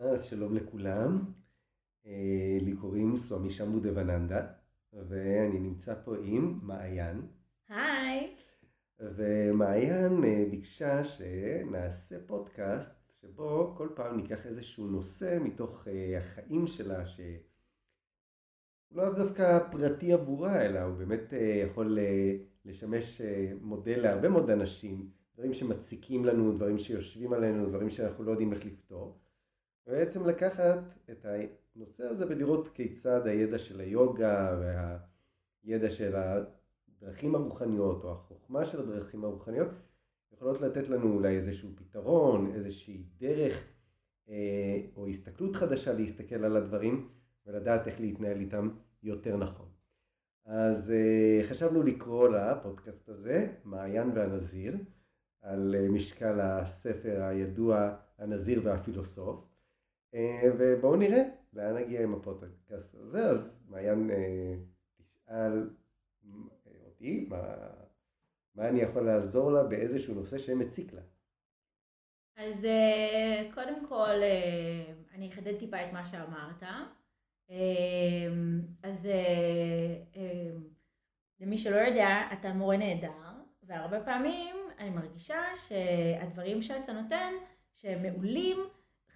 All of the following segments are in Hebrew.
אז שלום לכולם, אה, לי קוראים סואמי שמבו דבננדה ואני נמצא פה עם מעיין. היי. ומעיין אה, ביקשה שנעשה פודקאסט שבו כל פעם ניקח איזשהו נושא מתוך אה, החיים שלה שהוא לא דווקא פרטי עבורה אלא הוא באמת יכול לשמש מודל להרבה מאוד אנשים, דברים שמציקים לנו, דברים שיושבים עלינו, דברים שאנחנו לא יודעים איך לפתור. ובעצם לקחת את הנושא הזה ולראות כיצד הידע של היוגה והידע של הדרכים הרוחניות או החוכמה של הדרכים הרוחניות יכולות לתת לנו אולי איזשהו פתרון, איזושהי דרך אה, או הסתכלות חדשה להסתכל על הדברים ולדעת איך להתנהל איתם יותר נכון. אז אה, חשבנו לקרוא לפודקאסט הזה מעיין והנזיר על אה, משקל הספר הידוע הנזיר והפילוסוף ובואו נראה לאן נגיע עם הפודקאסט הזה, אז מעיין אה, תשאל אה, אותי מה, מה אני יכול לעזור לה באיזשהו נושא שמציק לה. אז קודם כל אני אחדד טיפה את מה שאמרת. אז למי שלא יודע, אתה מורה נהדר, והרבה פעמים אני מרגישה שהדברים שאתה נותן, שהם מעולים,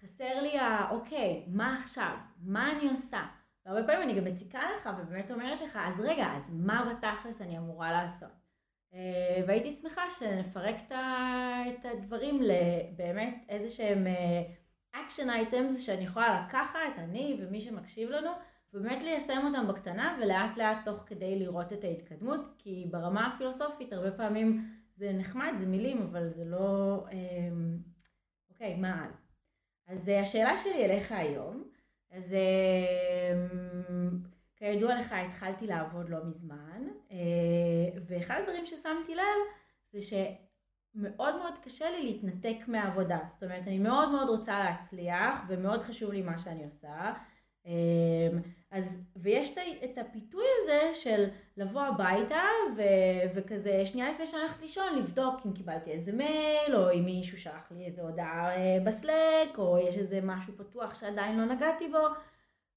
חסר לי ה... אוקיי, מה עכשיו? מה אני עושה? והרבה פעמים אני גם מציקה לך ובאמת אומרת לך, אז רגע, אז מה בתכלס אני אמורה לעשות? אה, והייתי שמחה שנפרק את הדברים לבאמת איזה שהם אקשן אה, items שאני יכולה לקחת, אני ומי שמקשיב לנו, ובאמת ליישם אותם בקטנה ולאט לאט תוך כדי לראות את ההתקדמות, כי ברמה הפילוסופית הרבה פעמים זה נחמד, זה מילים, אבל זה לא... אה, אוקיי, מה הלאה? אז אה, השאלה שלי אליך היום, אז אה, כידוע לך התחלתי לעבוד לא מזמן, אה, ואחד הדברים ששמתי לב זה שמאוד מאוד קשה לי להתנתק מהעבודה, זאת אומרת אני מאוד מאוד רוצה להצליח ומאוד חשוב לי מה שאני עושה, אז, ויש את הפיתוי הזה של לבוא הביתה ו, וכזה שנייה לפני שאני הולכת לישון לבדוק אם קיבלתי איזה מייל או אם מישהו שלח לי איזה הודעה אה, בסלק או יש איזה משהו פתוח שעדיין לא נגעתי בו.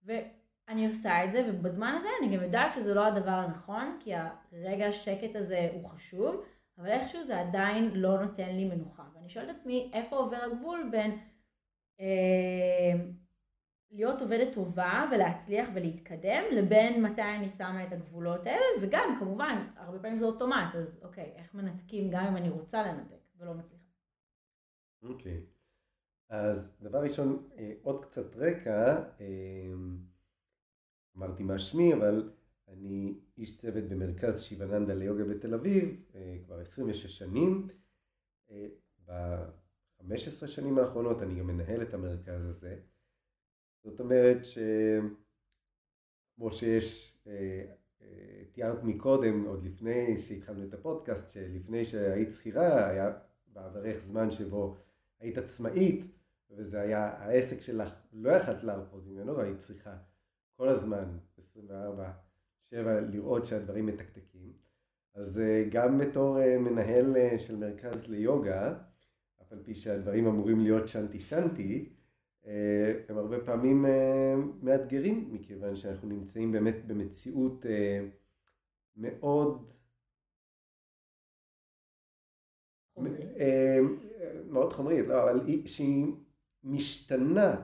ואני עושה את זה ובזמן הזה אני גם יודעת שזה לא הדבר הנכון כי הרגע השקט הזה הוא חשוב אבל איכשהו זה עדיין לא נותן לי מנוחה. ואני שואלת את עצמי איפה עובר הגבול בין אה, להיות עובדת טובה ולהצליח ולהתקדם לבין מתי אני שמה את הגבולות האלה וגם כמובן הרבה פעמים זה אוטומט אז אוקיי איך מנתקים גם אם אני רוצה לנתק ולא מצליחה. אוקיי. אז דבר ראשון אה, עוד קצת רקע אה, אמרתי מה שמי אבל אני איש צוות במרכז שיבננדה ליוגה בתל אביב אה, כבר 26 שנים. ב-15 שנים האחרונות אני גם מנהל את המרכז הזה זאת אומרת שכמו שיש, אה, אה, תיארת מקודם, עוד לפני שהתחלנו את הפודקאסט, שלפני שהיית שכירה, היה בעברך זמן שבו היית עצמאית, וזה היה העסק שלך, לא יכלת להרפות ממנו, היית צריכה כל הזמן, 24-7, לראות שהדברים מתקתקים. אז אה, גם בתור מנהל של מרכז ליוגה, אף על פי שהדברים אמורים להיות שנטי שנטי, הם הרבה פעמים אה, מאתגרים, מכיוון שאנחנו נמצאים באמת במציאות אה, מאוד מאוד חומרית, לא, אבל שהיא משתנה,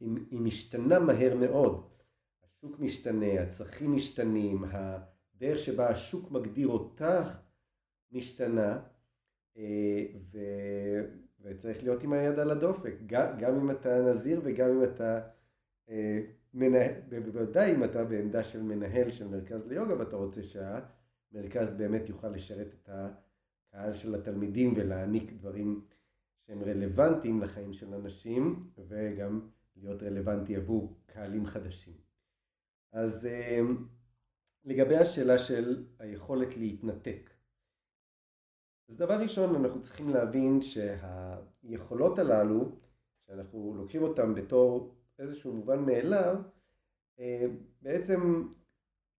היא משתנה מהר מאוד. השוק משתנה, הצרכים משתנים, הדרך שבה השוק מגדיר אותך משתנה, ו... וצריך להיות עם היד על הדופק, גם, גם אם אתה נזיר וגם אם אתה אה, מנהל, בוודאי אם אתה בעמדה של מנהל של מרכז ליוגה ואתה רוצה שהמרכז באמת יוכל לשרת את הקהל של התלמידים ולהעניק דברים שהם רלוונטיים לחיים של אנשים וגם להיות רלוונטי עבור קהלים חדשים. אז אה, לגבי השאלה של היכולת להתנתק אז דבר ראשון אנחנו צריכים להבין שהיכולות הללו, שאנחנו לוקחים אותן בתור איזשהו מובן מאליו, אה, בעצם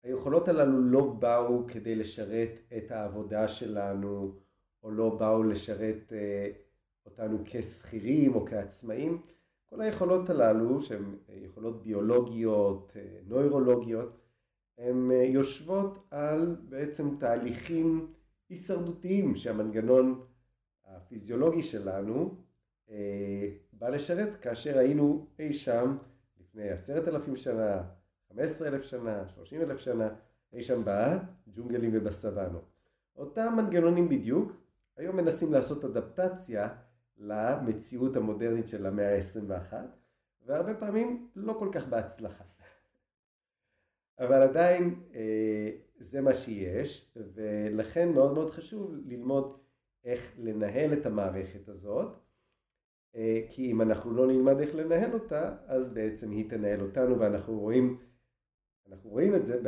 היכולות הללו לא באו כדי לשרת את העבודה שלנו, או לא באו לשרת אה, אותנו כשכירים או כעצמאים. כל היכולות הללו, שהן יכולות ביולוגיות, נוירולוגיות, הן יושבות על בעצם תהליכים הישרדותיים שהמנגנון הפיזיולוגי שלנו בא לשרת כאשר היינו אי שם לפני עשרת אלפים שנה, חמש עשרה אלף שנה, שלושים אלף שנה, אי שם בג'ונגלים ובסוואנות. אותם מנגנונים בדיוק, היום מנסים לעשות אדפטציה למציאות המודרנית של המאה ה-21, והרבה פעמים לא כל כך בהצלחה. אבל עדיין אה, זה מה שיש, ולכן מאוד מאוד חשוב ללמוד איך לנהל את המערכת הזאת, אה, כי אם אנחנו לא נלמד איך לנהל אותה, אז בעצם היא תנהל אותנו, ואנחנו רואים, אנחנו רואים את זה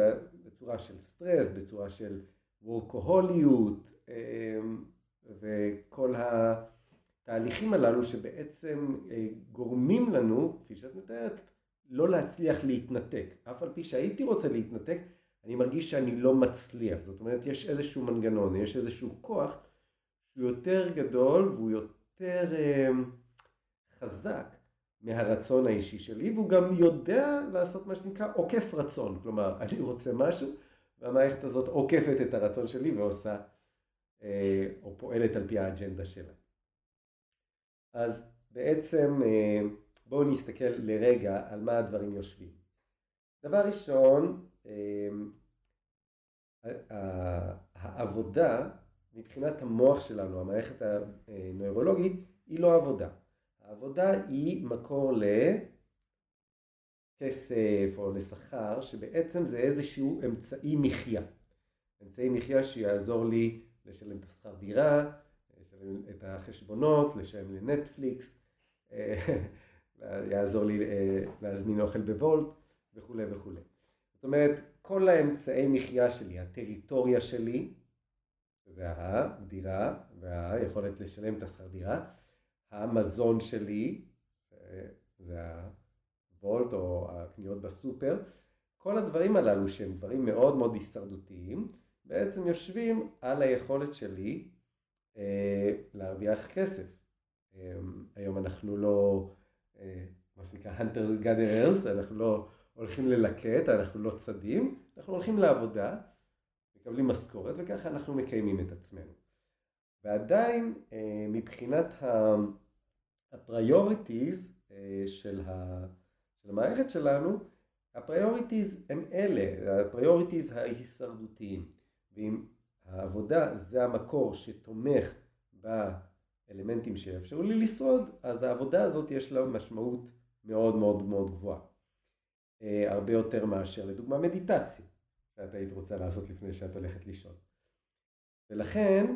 בצורה של סטרס, בצורה של וורקוהוליות, אה, וכל התהליכים הללו שבעצם אה, גורמים לנו, כפי שאת מתארת, לא להצליח להתנתק. אף על פי שהייתי רוצה להתנתק, אני מרגיש שאני לא מצליח. זאת אומרת, יש איזשהו מנגנון, יש איזשהו כוח שהוא יותר גדול והוא יותר חזק מהרצון האישי שלי, והוא גם יודע לעשות מה שנקרא עוקף רצון. כלומר, אני רוצה משהו, והמערכת הזאת עוקפת את הרצון שלי ועושה אה, או פועלת על פי האג'נדה שלה. אז בעצם אה, בואו נסתכל לרגע על מה הדברים יושבים. דבר ראשון, אה, העבודה מבחינת המוח שלנו, המערכת הנוירולוגית, היא לא עבודה. העבודה היא מקור לכסף או לשכר, שבעצם זה איזשהו אמצעי מחיה. אמצעי מחיה שיעזור לי לשלם את השכר דירה, לשלם את החשבונות, לשלם לנטפליקס, יעזור לי אה, להזמין אוכל בוולט וכולי וכולי. זאת אומרת, כל האמצעי מחיה שלי, הטריטוריה שלי, זה הדירה והיכולת לשלם את השכר דירה, המזון שלי, זה הוולט או הקניות בסופר, כל הדברים הללו שהם דברים מאוד מאוד הישרדותיים, בעצם יושבים על היכולת שלי אה, להרוויח כסף. אה, היום אנחנו לא, מה שנקרא hunter gatherers, אנחנו לא הולכים ללקט, אנחנו לא צדים, אנחנו הולכים לעבודה, מקבלים משכורת וככה אנחנו מקיימים את עצמנו. ועדיין אה, מבחינת ה priorities אה, של, המערכת שלנו, ה priorities הם אלה, ה priorities ההישרדותיים. ואם העבודה זה המקור שתומך באלמנטים שיאפשרו לי לשרוד, אז העבודה הזאת יש לה משמעות מאוד מאוד מאוד גבוהה. אה, הרבה יותר מאשר לדוגמה מדיטציה, שאת היית רוצה לעשות לפני שאת הולכת לישון. ולכן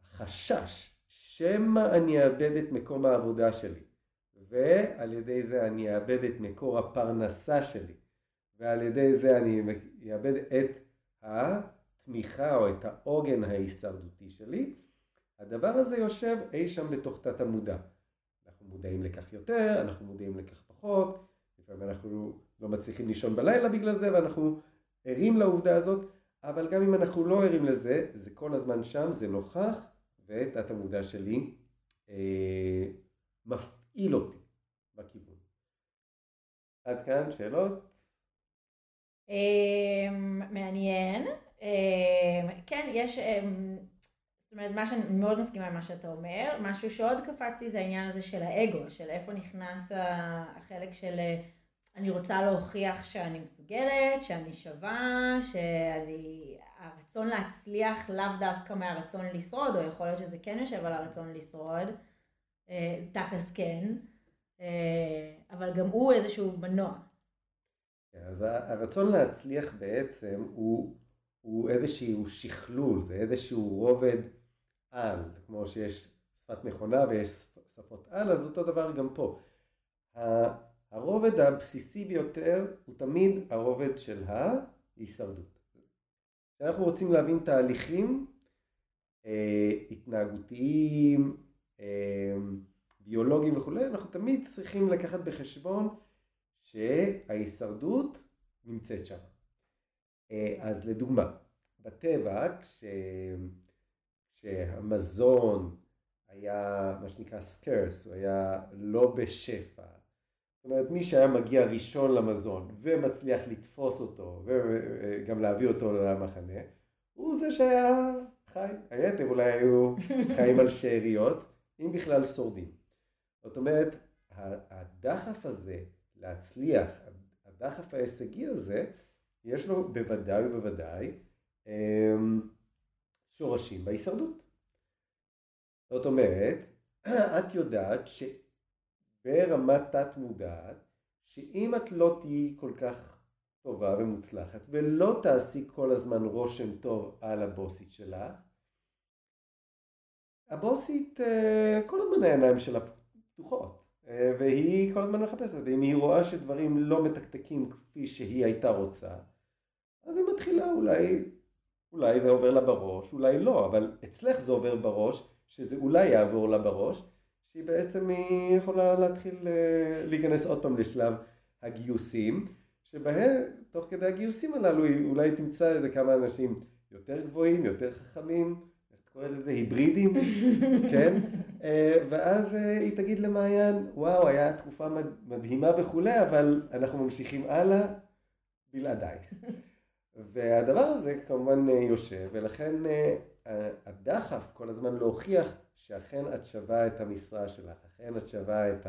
החשש שמא אני אאבד את מקום העבודה שלי, ועל ידי זה אני אאבד את מקור הפרנסה שלי, ועל ידי זה אני אאבד את התמיכה או את העוגן ההישרדותי שלי, הדבר הזה יושב אי שם בתוך תת המודע. אנחנו מודעים לכך יותר, אנחנו מודעים לכך פחות, לפעמים אנחנו לא מצליחים לישון בלילה בגלל זה ואנחנו ערים לעובדה הזאת, אבל גם אם אנחנו לא ערים לזה, זה כל הזמן שם, זה נוכח, ותת המודע שלי אה, מפעיל אותי בכיוון. עד כאן שאלות? אה, מעניין. אה, כן, יש, אה, אומרת, מה שאני מאוד מסכימה עם מה שאתה אומר, משהו שעוד קפץ לי זה העניין הזה של האגו, של איפה נכנס החלק של אני רוצה להוכיח שאני מסוגלת, שאני שווה, שאני... הרצון להצליח לאו דווקא מהרצון לשרוד, או יכול להיות שזה כן יושב על הרצון לשרוד, אה, תכלס כן, אה, אבל גם הוא איזשהו מנוע. כן, אז הרצון להצליח בעצם הוא, הוא איזשהו שכלול, זה איזשהו רובד על, כמו שיש שפת מכונה ויש שפות על, אז אותו דבר גם פה. הרובד הבסיסי ביותר הוא תמיד הרובד של ההישרדות. כשאנחנו רוצים להבין תהליכים אה, התנהגותיים, אה, ביולוגיים וכולי, אנחנו תמיד צריכים לקחת בחשבון שההישרדות נמצאת שם. אה, אז לדוגמה, בטבע, כש... כשהמזון, היה מה שנקרא סקרס, הוא היה לא בשפע. זאת אומרת, מי שהיה מגיע ראשון למזון ומצליח לתפוס אותו וגם להביא אותו למחנה, הוא זה שהיה חי. היתר אולי היו חיים על שאריות, אם בכלל שורדים. זאת אומרת, הדחף הזה להצליח, הדחף ההישגי הזה, יש לו בוודאי ובוודאי אמ, שורשים בהישרדות. זאת אומרת, את יודעת שברמת תת מודעת, שאם את לא תהיי כל כך טובה ומוצלחת ולא תעשי כל הזמן רושם טוב על הבוסית שלך, הבוסית אה, כל הזמן העיניים שלה פתוחות אה, והיא כל הזמן מחפשת ואם היא רואה שדברים לא מתקתקים כפי שהיא הייתה רוצה אז היא מתחילה אולי, אולי זה עובר לה בראש, אולי לא, אבל אצלך זה עובר בראש שזה אולי יעבור לה בראש שהיא בעצם היא יכולה להתחיל אה, להיכנס עוד פעם לשלב הגיוסים שבהם תוך כדי הגיוסים הללו אולי תמצא איזה כמה אנשים יותר גבוהים, יותר חכמים קוראת לזה היברידים, כן? אה, ואז אה, היא תגיד למעיין, וואו, היה תקופה מדהימה וכולי, אבל אנחנו ממשיכים הלאה בלעדייך. והדבר הזה כמובן אה, יושב, ולכן הדחף כל הזמן להוכיח שאכן את שווה את המשרה שלך, אכן את שווה את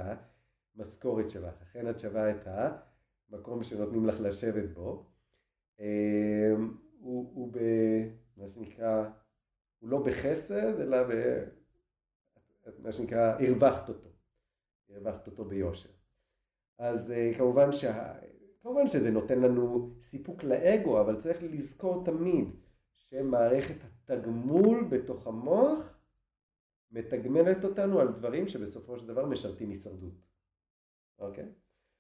המשכורת שלך, אכן את שווה את המקום שנותנים לך לשבת בו, הוא, הוא במה שנקרא הוא לא בחסד, אלא ב... מה שנקרא, הרווחת אותו. הרווחת אותו ביושר. אז אה, כמובן, שה... כמובן שזה נותן לנו סיפוק לאגו, אבל צריך לזכור תמיד שמערכת התגמול בתוך המוח מתגמלת אותנו על דברים שבסופו של דבר משרתים הישרדות. אוקיי?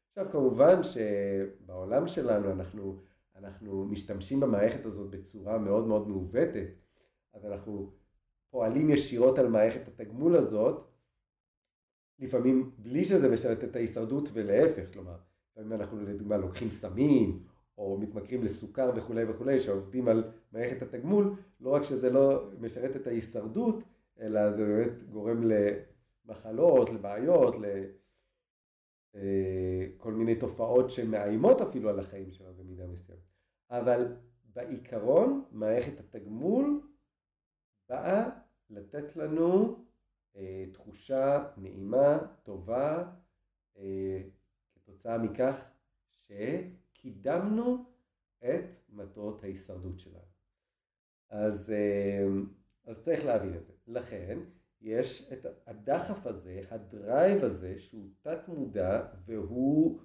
עכשיו כמובן שבעולם שלנו אנחנו, אנחנו משתמשים במערכת הזאת בצורה מאוד מאוד מעוותת. אז אנחנו פועלים ישירות על מערכת התגמול הזאת, לפעמים בלי שזה משרת את ההישרדות ולהפך, כלומר, לפעמים אנחנו לדוגמה לוקחים סמים או מתמכרים לסוכר וכולי וכולי, שעובדים על מערכת התגמול, לא רק שזה לא משרת את ההישרדות, אלא זה באמת גורם למחלות, לבעיות, לכל אה, מיני תופעות שמאיימות אפילו על החיים שלנו במידה מסוימת. אבל בעיקרון מערכת התגמול באה לתת לנו אה, תחושה נעימה, טובה, אה, כתוצאה מכך שקידמנו את מטרות ההישרדות שלנו. אז, אה, אז צריך להבין את זה. לכן יש את הדחף הזה, הדרייב הזה, שהוא תת מודע והוא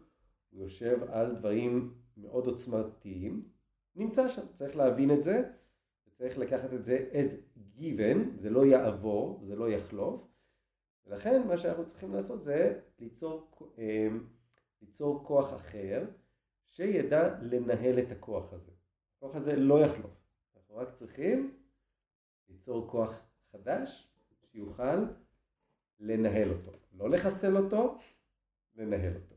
יושב על דברים מאוד עוצמתיים, נמצא שם, צריך להבין את זה. צריך לקחת את זה as given, זה לא יעבור, זה לא יחלוף, ולכן מה שאנחנו צריכים לעשות זה ליצור, אמ, ליצור כוח אחר שידע לנהל את הכוח הזה. הכוח הזה לא יחלוף, אנחנו רק צריכים ליצור כוח חדש שיוכל לנהל אותו, לא לחסל אותו, לנהל אותו.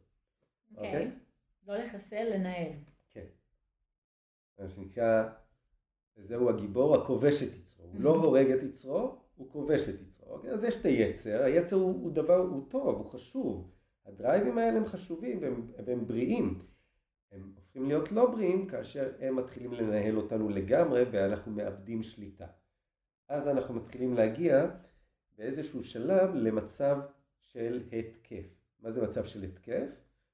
אוקיי? Okay. Okay? לא לחסל, לנהל. כן. מה שנקרא וזהו הגיבור הכובש את יצרו. הוא לא הורג את יצרו, הוא כובש את יצרו. אוקיי? אז יש את היצר, היצר הוא, הוא דבר, הוא טוב, הוא חשוב. הדרייבים האלה הם חשובים והם, והם בריאים. הם הופכים להיות לא בריאים כאשר הם מתחילים לנהל אותנו לגמרי ואנחנו מאבדים שליטה. אז אנחנו מתחילים להגיע באיזשהו שלב למצב של התקף. מה זה מצב של התקף?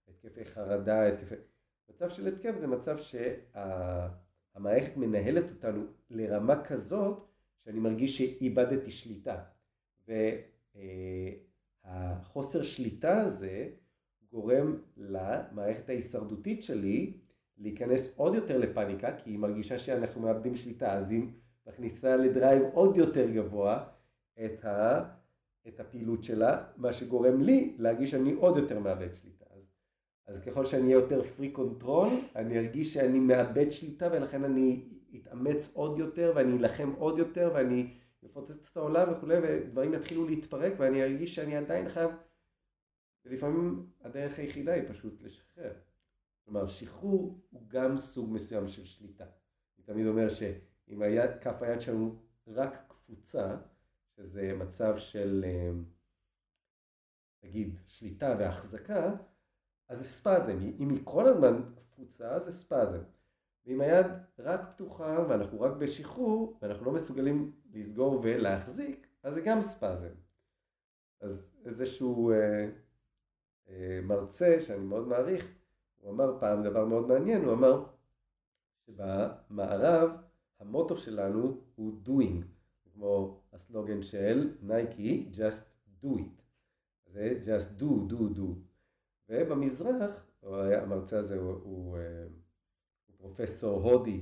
התקפי חרדה, התקפי... מצב של התקף זה מצב שה... המערכת מנהלת אותנו לרמה כזאת שאני מרגיש שאיבדתי שליטה. והחוסר שליטה הזה גורם למערכת ההישרדותית שלי להיכנס עוד יותר לפאניקה, כי היא מרגישה שאנחנו מאבדים שליטה, אז היא מכניסה ל drive עוד יותר גבוה את, ה, את הפעילות שלה, מה שגורם לי להרגיש שאני עוד יותר מאבד שליטה. אז ככל שאני אהיה יותר freak control, אני ארגיש שאני מאבד שליטה ולכן אני אתאמץ עוד יותר ואני אלחם עוד יותר ואני אפוצץ את העולם וכולי ודברים יתחילו להתפרק ואני ארגיש שאני עדיין חייב ולפעמים הדרך היחידה היא פשוט לשחרר. כלומר שחרור הוא גם סוג מסוים של שליטה. אני תמיד אומר שאם היה, כף היד שלנו רק קפוצה, שזה מצב של, אה, נגיד, שליטה והחזקה, אז זה ספזם. אם היא כל הזמן קפוצה, זה ספזם. ואם היד רק פתוחה ואנחנו רק בשחרור, ואנחנו לא מסוגלים לסגור ולהחזיק, אז זה גם ספזם. אז איזשהו אה, אה, מרצה שאני מאוד מעריך, הוא אמר פעם דבר מאוד מעניין, הוא אמר שבמערב המוטו שלנו הוא doing, כמו הסלוגן של נייקי, just do it. זה just do, do, do. ובמזרח, המרצה הזה הוא, הוא, אה, הוא פרופסור הודי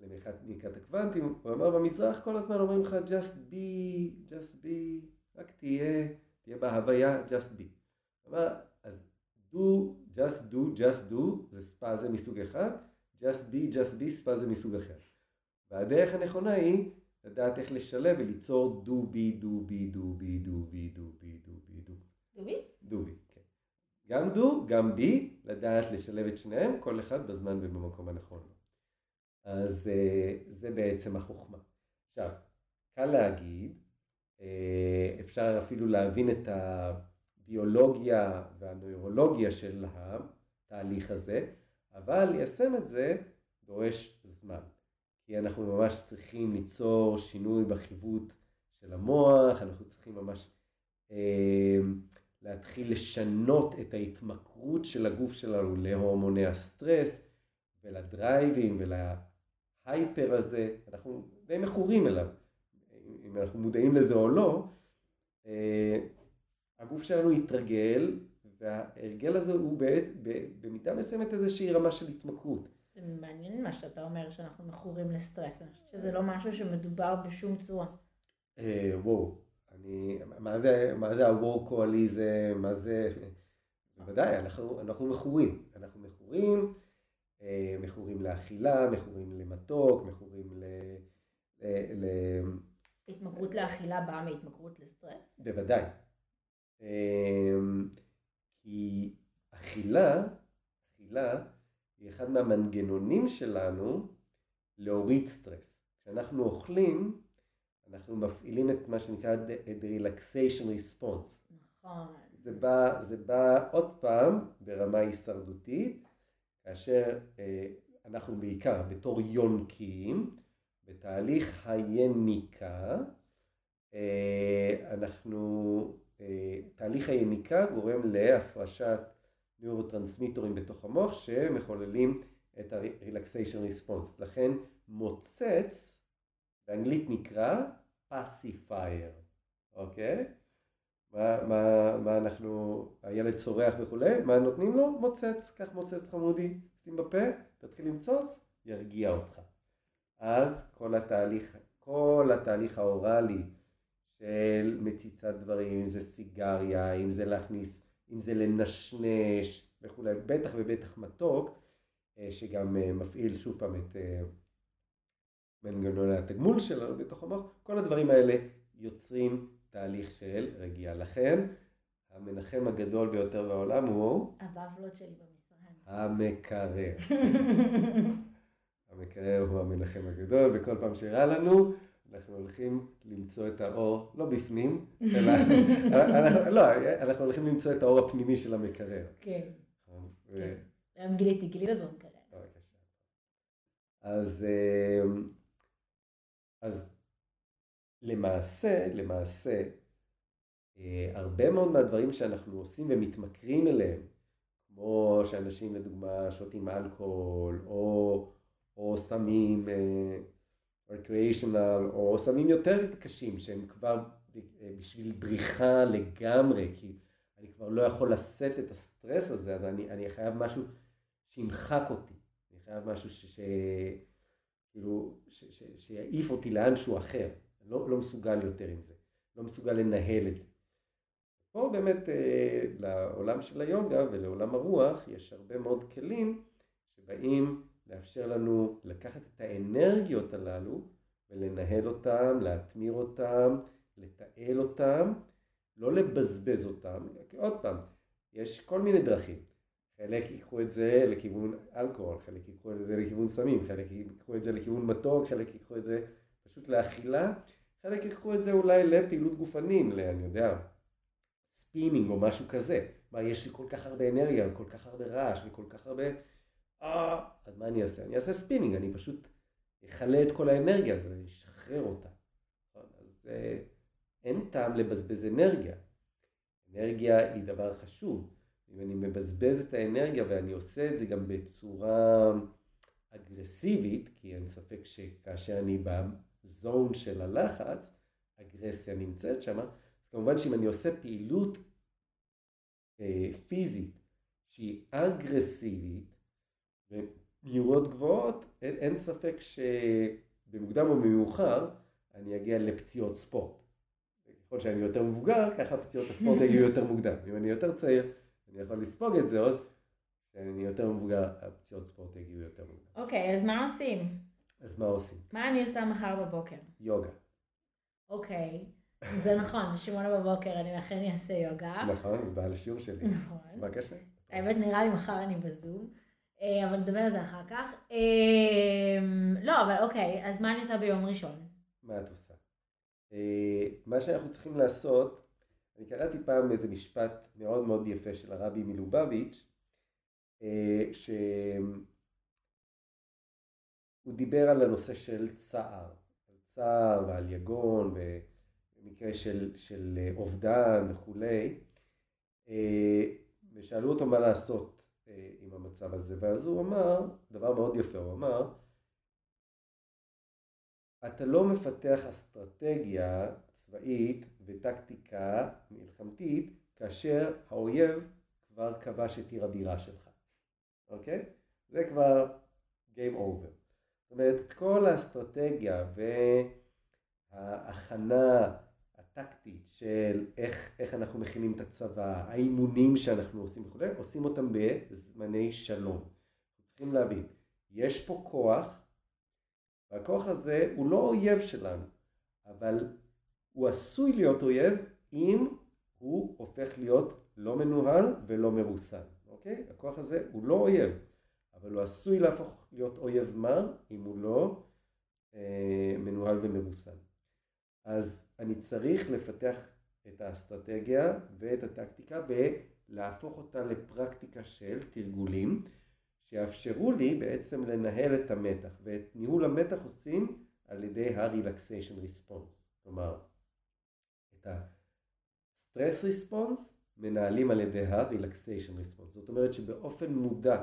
למכניקת הקוונטים, הוא אמר במזרח כל הזמן אומרים לך just be, just be, רק תהיה, תהיה בהוויה just be. אמר, אז do, just do, just do, זה ספאזה מסוג אחד, just be, just be, ספאזה מסוג אחר. והדרך הנכונה היא לדעת איך לשלב וליצור do be, do be, do be, do be, do be, do be, do. be? do be, כן. גם do, גם be, לדעת לשלב את שניהם, כל אחד בזמן ובמקום הנכון. אז אה, זה בעצם החוכמה. עכשיו, קל להגיד, אה, אפשר אפילו להבין את הביולוגיה והנוירולוגיה של התהליך הזה, אבל ליישם את זה דורש זמן. כי אנחנו ממש צריכים ליצור שינוי בחיווט של המוח, אנחנו צריכים ממש אה, להתחיל לשנות את ההתמכרות של הגוף שלנו להורמוני הסטרס ולדרייבים ולהייפר הזה, אנחנו די מכורים אליו, אם אנחנו מודעים לזה או לא, אה, הגוף שלנו יתרגל וההרגל הזה הוא בעת, במידה מסוימת איזושהי רמה של התמכרות. זה מעניין מה שאתה אומר, שאנחנו מכורים לסטרס. אני חושבת שזה לא משהו שמדובר בשום צורה. אה, וואו, אני, מה זה, מה זה הוורקואליזם, מה זה, בוודאי, אנחנו, אנחנו מכורים. אנחנו מכורים, מכורים לאכילה, מכורים למתוק, מכורים ל... ל... התמכרות לאכילה באה מהתמכרות לסטרס? בוודאי. אה, כי אכילה, אכילה היא אחד מהמנגנונים שלנו להוריד סטרס. כשאנחנו אוכלים, אנחנו מפעילים את מה שנקרא the relaxation response. נכון. זה בא, זה בא עוד פעם ברמה הישרדותית, כאשר אה, אנחנו בעיקר בתור יונקים, בתהליך היניקה, אה, אנחנו, אה, תהליך היניקה גורם להפרשת נוירוטרנסמיטורים בתוך המוח שמחוללים את ה-relaxation response. לכן מוצץ באנגלית נקרא pacifier, אוקיי? מה, מה, מה אנחנו, הילד צורח וכולי, מה נותנים לו? מוצץ, קח מוצץ חמודי, שים בפה, תתחיל למצוץ, ירגיע אותך. אז כל התהליך, כל התהליך האוראלי של מציצת דברים, אם זה סיגריה, אם זה להכניס אם זה לנשנש וכולי, בטח ובטח מתוק, אה, שגם אה, מפעיל שוב פעם את אה, מנגנוני התגמול שלנו בתוך המוח, כל הדברים האלה יוצרים תהליך של רגיעה. לכן, המנחם הגדול ביותר בעולם הוא... הבבלות שלי במשרד. המקרר. המקרר הוא המנחם הגדול, וכל פעם שהראה לנו, אנחנו הולכים למצוא את האור, לא בפנים, אלא, אנחנו, לא, אנחנו הולכים למצוא את האור הפנימי של המקרר. כן. נכון, כן. היום גיליתי, גיליתי לנו מקרר. אז, אמ, אז למעשה, למעשה, אה, הרבה מאוד מהדברים שאנחנו עושים ומתמכרים אליהם, כמו שאנשים לדוגמה שותים אלכוהול, או, או שמים אה, recreational או סמים יותר קשים שהם כבר בשביל בריחה לגמרי כי אני כבר לא יכול לשאת את הסטרס הזה אז אני, אני חייב משהו שימחק אותי, אני חייב משהו ש... ש... כאילו, שיעיף אותי לאנשהו אחר, לא, לא מסוגל יותר עם זה, לא מסוגל לנהל את זה. פה באמת אה, לעולם של היוגה ולעולם הרוח יש הרבה מאוד כלים שבאים לאפשר לנו לקחת את האנרגיות הללו ולנהל אותם, להתמיר אותם, לתעל אותם, לא לבזבז אותם, עוד פעם, יש כל מיני דרכים. חלק ייקחו את זה לכיוון אלכוהול, חלק ייקחו את זה לכיוון סמים, חלק ייקחו את זה לכיוון מתוק, חלק ייקחו את זה פשוט לאכילה, חלק ייקחו את זה אולי לפעילות גופנית, ל... אני יודע, ספינינג או משהו כזה. מה, יש לי כל כך הרבה אנרגיה וכל כך הרבה רעש וכל כך הרבה... אה, אז מה אני אעשה? אני אעשה ספינינג, אני פשוט אכלה את כל האנרגיה הזו, אני אשחרר אותה. נכון? אז אה, אין טעם לבזבז אנרגיה. אנרגיה היא דבר חשוב. אם אני מבזבז את האנרגיה ואני עושה את זה גם בצורה אגרסיבית, כי אין ספק שכאשר אני בזון של הלחץ, אגרסיה נמצאת שם, אז כמובן שאם אני עושה פעילות אה, פיזית שהיא אגרסיבית במהירות גבוהות, אין, אין ספק שבמוקדם או במאוחר אני אגיע לפציעות ספורט. ככל שאני יותר מבוגר, ככה פציעות הספורט יגיעו יותר מוקדם. אם אני יותר צעיר, אני יכול לספוג את זה עוד, כשאני יותר מבוגר, הפציעות ספורט יגיעו יותר מוקדם. אוקיי, אז מה עושים? אז מה עושים? מה אני עושה מחר בבוקר? יוגה. אוקיי, זה נכון, בשמונה בבוקר אני אכן אעשה יוגה. נכון, באה לשיעור שלי. נכון. בבקשה. האמת נראה לי מחר אני בזום, אה, אבל נדבר על זה אחר כך. אה, לא, אבל אוקיי, אז מה אני עושה ביום ראשון? מה את עושה? אה, מה שאנחנו צריכים לעשות, אני קראתי פעם איזה משפט מאוד מאוד יפה של הרבי מלובביץ', שהוא דיבר על הנושא של צער, על צער ועל יגון במקרה של, של אובדן וכולי, ושאלו אותו מה לעשות עם המצב הזה, ואז הוא אמר, דבר מאוד יפה, הוא אמר, אתה לא מפתח אסטרטגיה צבאית וטקטיקה מלחמתית כאשר האויב כבר כבש את עיר הבירה שלך, אוקיי? זה כבר Game Over. זאת אומרת, את כל האסטרטגיה וההכנה הטקטית של איך, איך אנחנו מכינים את הצבא, האימונים שאנחנו עושים וכולי, עושים אותם בזמני שלום. צריכים להבין, יש פה כוח והכוח הזה הוא לא אויב שלנו, אבל הוא עשוי להיות אויב אם הוא הופך להיות לא מנוהל ולא מרוסן, אוקיי? הכוח הזה הוא לא אויב, אבל הוא עשוי להפוך להיות אויב מר אם הוא לא אה, מנוהל ומרוסן. אז אני צריך לפתח את האסטרטגיה ואת הטקטיקה ולהפוך אותה לפרקטיקה של תרגולים. שיאפשרו לי בעצם לנהל את המתח, ואת ניהול המתח עושים על ידי ה-relaxation response, כלומר את ה-stress response מנהלים על ידי ה-relaxation response, זאת אומרת שבאופן מודע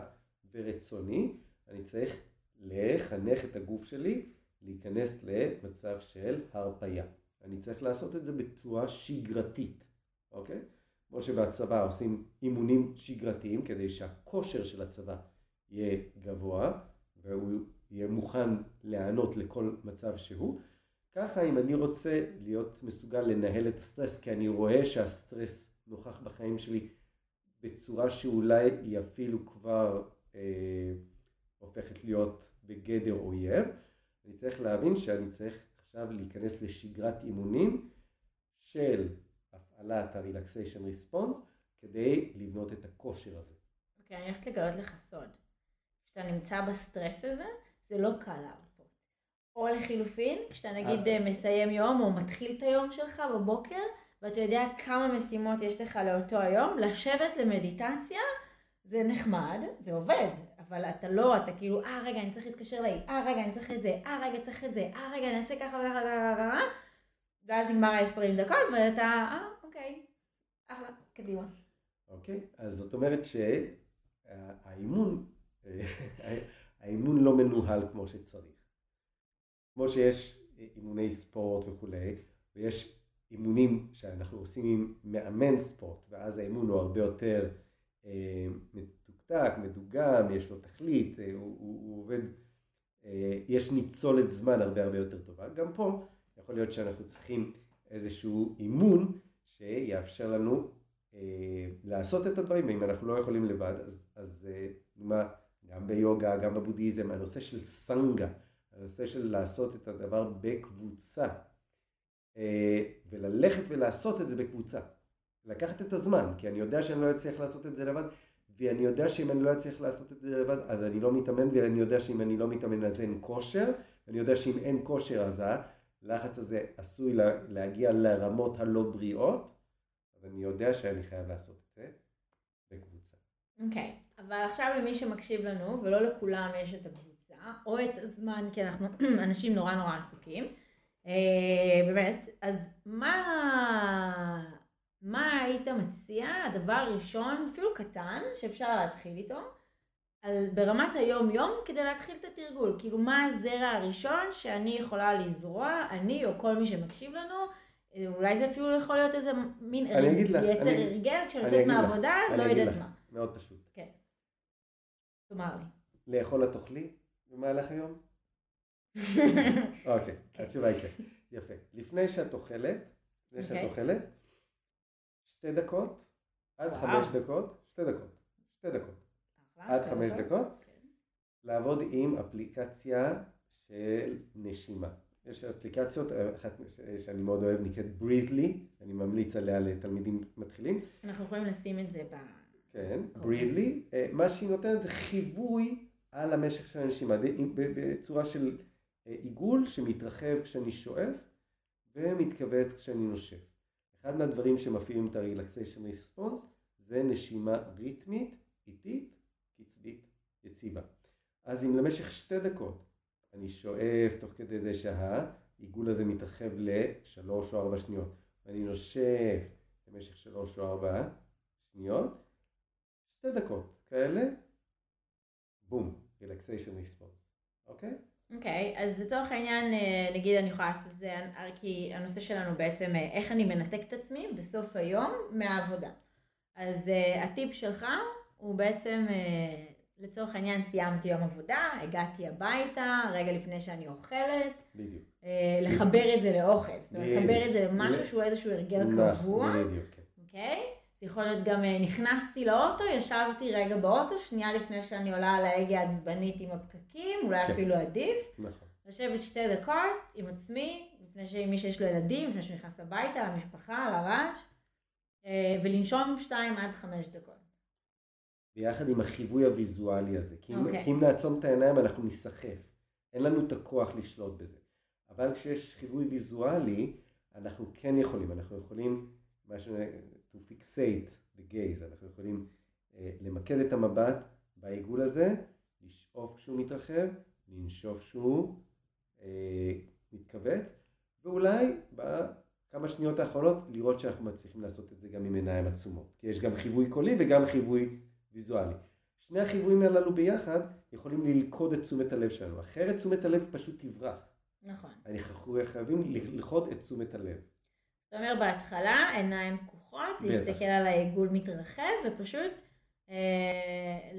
ורצוני אני צריך לחנך את הגוף שלי להיכנס למצב של הרפייה. אני צריך לעשות את זה בצורה שגרתית, אוקיי? כמו שבצבא עושים אימונים שגרתיים כדי שהכושר של הצבא יהיה גבוה והוא יהיה מוכן להיענות לכל מצב שהוא. ככה אם אני רוצה להיות מסוגל לנהל את הסטרס, כי אני רואה שהסטרס נוכח בחיים שלי בצורה שאולי היא אפילו כבר הופכת להיות בגדר אויב, אני צריך להבין שאני צריך עכשיו להיכנס לשגרת אימונים של הפעלת ה-relaxation response כדי לבנות את הכושר הזה. אוקיי, okay, אני הולכת לגלות לך סוד. כשאתה נמצא בסטרס הזה, זה לא קל להרפות. או לחילופין, כשאתה נגיד אה. מסיים יום או מתחיל את היום שלך בבוקר, ואתה יודע כמה משימות יש לך לאותו היום, לשבת למדיטציה זה נחמד, זה עובד, אבל אתה לא, אתה כאילו, אה רגע אני צריך להתקשר להיא, אה רגע אני צריך את זה, אה רגע צריך את זה, אה רגע אני אעשה ככה וככה ואז נגמר ה-20 דקות ואתה, אה אוקיי, אחלה, קדימה. אוקיי, אז זאת אומרת שהאימון האימון לא מנוהל כמו שצריך. כמו שיש אימוני ספורט וכולי, ויש אימונים שאנחנו עושים עם מאמן ספורט, ואז האימון הוא הרבה יותר אה, מתוקתק, מדוגם, יש לו תכלית, אה, הוא, הוא, הוא עובד, אה, יש ניצולת זמן הרבה הרבה יותר טובה. גם פה יכול להיות שאנחנו צריכים איזשהו אימון שיאפשר לנו אה, לעשות את הדברים, ואם אנחנו לא יכולים לבד, אז, אז אה, מה, גם ביוגה, גם בבודהיזם, הנושא של סנגה, הנושא של לעשות את הדבר בקבוצה, אה, וללכת ולעשות את זה בקבוצה. לקחת את הזמן, כי אני יודע שאני לא אצליח לעשות את זה לבד, ואני יודע שאם אני לא אצליח לעשות את זה לבד, אז אני לא מתאמן, ואני יודע שאם אני לא מתאמן אז אין כושר, ואני יודע שאם אין כושר אז הלחץ הזה עשוי לה- להגיע לרמות הלא בריאות, אז אני יודע שאני חייב לעשות את זה בקבוצה. אוקיי, אבל עכשיו למי שמקשיב לנו, ולא לכולם יש את הקבוצה, או את הזמן, כי אנחנו אנשים נורא נורא עסוקים, אה, באמת, אז מה, מה היית מציע, הדבר הראשון, אפילו קטן, שאפשר להתחיל איתו, על, ברמת היום-יום כדי להתחיל את התרגול? כאילו, מה הזרע הראשון שאני יכולה לזרוע, אני או כל מי שמקשיב לנו, אה, אולי זה אפילו יכול להיות איזה מין אני אגיד לך, יצר אני- הרגל, אני כשאני יוצאת מהעבודה, לא יודעת. מה. מאוד פשוט. כן. תאמר לי. לאכול את תאכלי במהלך היום? אוקיי, התשובה היא כן. יפה. לפני שאת אוכלת, לפני שאת אוקיי. אוכלת, שתי דקות, עד. חמש דקות, שתי דקות, שתי דקות, עד חמש דקות, כן. לעבוד עם אפליקציה של נשימה. יש אפליקציות, אחת ש- שאני מאוד אוהב נקראת Breathly, אני ממליץ עליה לתלמידים מתחילים. אנחנו יכולים לשים את זה ב... כן, אוקיי. Breathly, אה, מה שהיא נותנת זה חיווי על המשך של הנשימה, בצורה של אה, עיגול שמתרחב כשאני שואף ומתכווץ כשאני נושף. אחד מהדברים שמפעילים את ה-relaxation response זה נשימה ריתמית, איטית, קצבית, יציבה. אז אם למשך שתי דקות אני שואף תוך כדי זה שהעיגול הזה מתרחב לשלוש או ארבע שניות, ואני נושף במשך שלוש או ארבע שניות, שתי דקות כאלה, בום, relaxation response, אוקיי? אוקיי, אז לצורך העניין, אה, נגיד אני יכולה לעשות את זה, אה, כי הנושא שלנו בעצם אה, איך אני מנתק את עצמי בסוף היום מהעבודה. אז הטיפ שלך הוא בעצם, לצורך העניין סיימתי יום עבודה, הגעתי הביתה, רגע לפני שאני אוכלת, בדיוק. לחבר את זה לאוכל, זאת אומרת. לחבר את זה למשהו שהוא איזשהו הרגל קבוע. בדיוק, כן. אוקיי? זה יכול להיות גם אה, נכנסתי לאוטו, ישבתי רגע באוטו, שנייה לפני שאני עולה על ההגה העצבנית עם הפקקים, אולי כן. אפילו עדיף. נכון. לשבת שתי דקות עם עצמי, לפני שמי שיש לו ילדים, לפני שהוא נכנס הביתה, למשפחה, לרעש, אה, ולנשום שתיים עד חמש דקות. ביחד עם החיווי הוויזואלי הזה. כי אם, אוקיי. כי אם נעצום את העיניים אנחנו ניסחף. אין לנו את הכוח לשלוט בזה. אבל כשיש חיווי ויזואלי, אנחנו כן יכולים, אנחנו יכולים, מה ש... to fixate the gaze, אנחנו יכולים אה, למקד את המבט בעיגול הזה, לשאוף כשהוא מתרחב, לנשוף כשהוא אה, מתכווץ, ואולי בכמה שניות האחרונות לראות שאנחנו מצליחים לעשות את זה גם עם עיניים עצומות. כי יש גם חיווי קולי וגם חיווי ויזואלי. שני החיוויים הללו ביחד יכולים ללכוד את תשומת הלב שלנו, אחרת תשומת הלב פשוט תברח. נכון. אנחנו חייבים ללכוד את תשומת הלב. זאת אומרת, בהתחלה עיניים בטח. להסתכל על העיגול מתרחב ופשוט אה,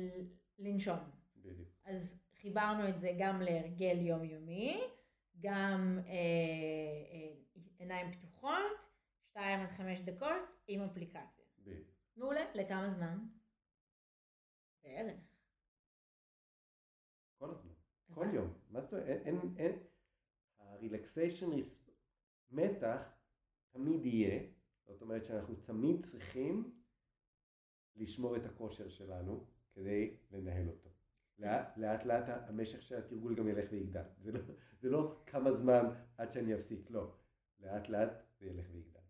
לנשום. בדיוק. אז חיברנו את זה גם להרגל יומיומי, גם אה, אה, עיניים פתוחות, 2 עד 5 דקות עם אפליקציה. בדיוק. מעולה, לכמה זמן? בערך. כל הזמן. כל יום. מה זאת אומרת? אין, אין, אין, הרילקסיישן, מתח תמיד יהיה, זאת אומרת שאנחנו תמיד צריכים לשמור את הכושר שלנו כדי לנהל אותו. לאט לאט, לאט המשך של התרגול גם ילך ויגדל. זה לא, זה לא כמה זמן עד שאני אפסיק, לא. לאט לאט זה ילך ויגדל.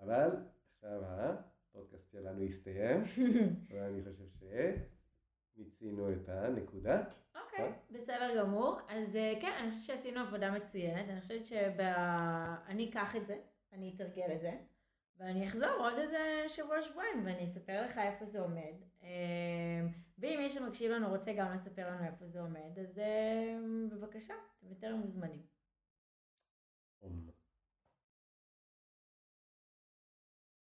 אבל עכשיו הפודקאסט שלנו הסתיים, ואני חושב שמיצינו את הנקודה. אוקיי, בסדר גמור. אז אה, כן, אני חושבת שעשינו עבודה מצוינת. אני חושבת שאני אקח את זה, אני אתרגל את זה, ואני אחזור עוד איזה שבוע-שבועיים ואני אספר לך איפה זה עומד. אמ, ואם מי שמקשיב לנו רוצה גם לספר לנו איפה זה עומד, אז אמ, בבקשה, אתם יותר מוזמנים.